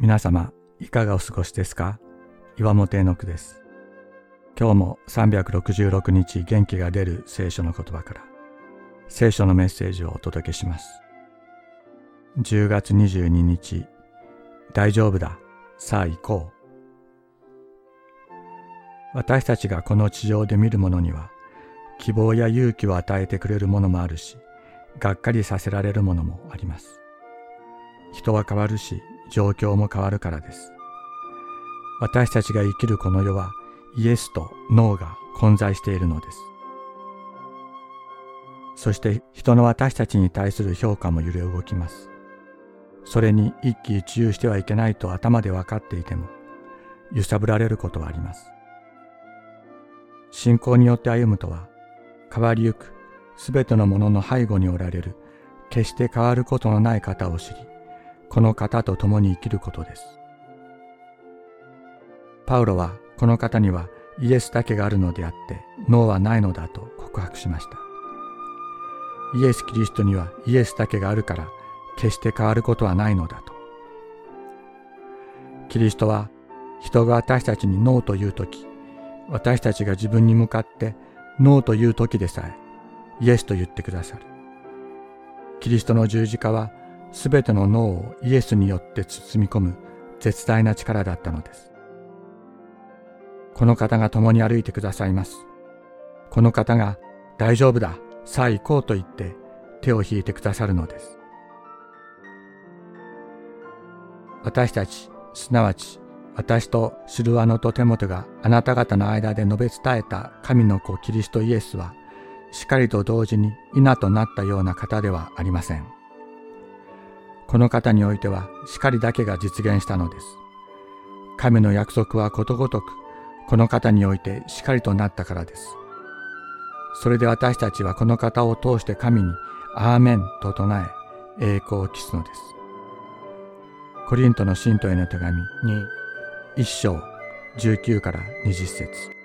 皆様、いかがお過ごしですか？岩本絵の句です。今日も366日元気が出る聖書の言葉から、聖書のメッセージをお届けします。10月22日、大丈夫だ、さあ行こう。私たちがこの地上で見るものには、希望や勇気を与えてくれるものもあるし、がっかりさせられるものもあります。人は変わるし、状況も変わるからです。私たちが生きるこの世はイエスとノーが混在しているのです。そして人の私たちに対する評価も揺れ動きます。それに一喜一憂してはいけないと頭で分かっていても、揺さぶられることはあります。信仰によって歩むとは、変わりゆくすべてのものの背後におられる決して変わることのない方を知り、この方と共に生きることです。パウロはこの方にはイエスだけがあるのであって脳はないのだと告白しました。イエス・キリストにはイエスだけがあるから決して変わることはないのだと。キリストは人が私たちにノーというとき、私たちが自分に向かってノーというときでさえイエスと言ってくださる。キリストの十字架はすべての脳をイエスによって包み込む絶大な力だったのです。この方が共に歩いてくださいます。この方が大丈夫だ、さあ行こうと言って手を引いてくださるのです。私たち、すなわち私とシルワノとテモテがあなた方の間で述べ伝えた神の子キリストイエスは、しっかりと同時に稲となったような方ではありません。この方においては叱りだけが実現したのです。神の約束はことごとくこの方においてしかりとなったからです。それで私たちはこの方を通して神にアーメンと唱え栄光を期すのです。コリントの信徒への手紙に一章19から20節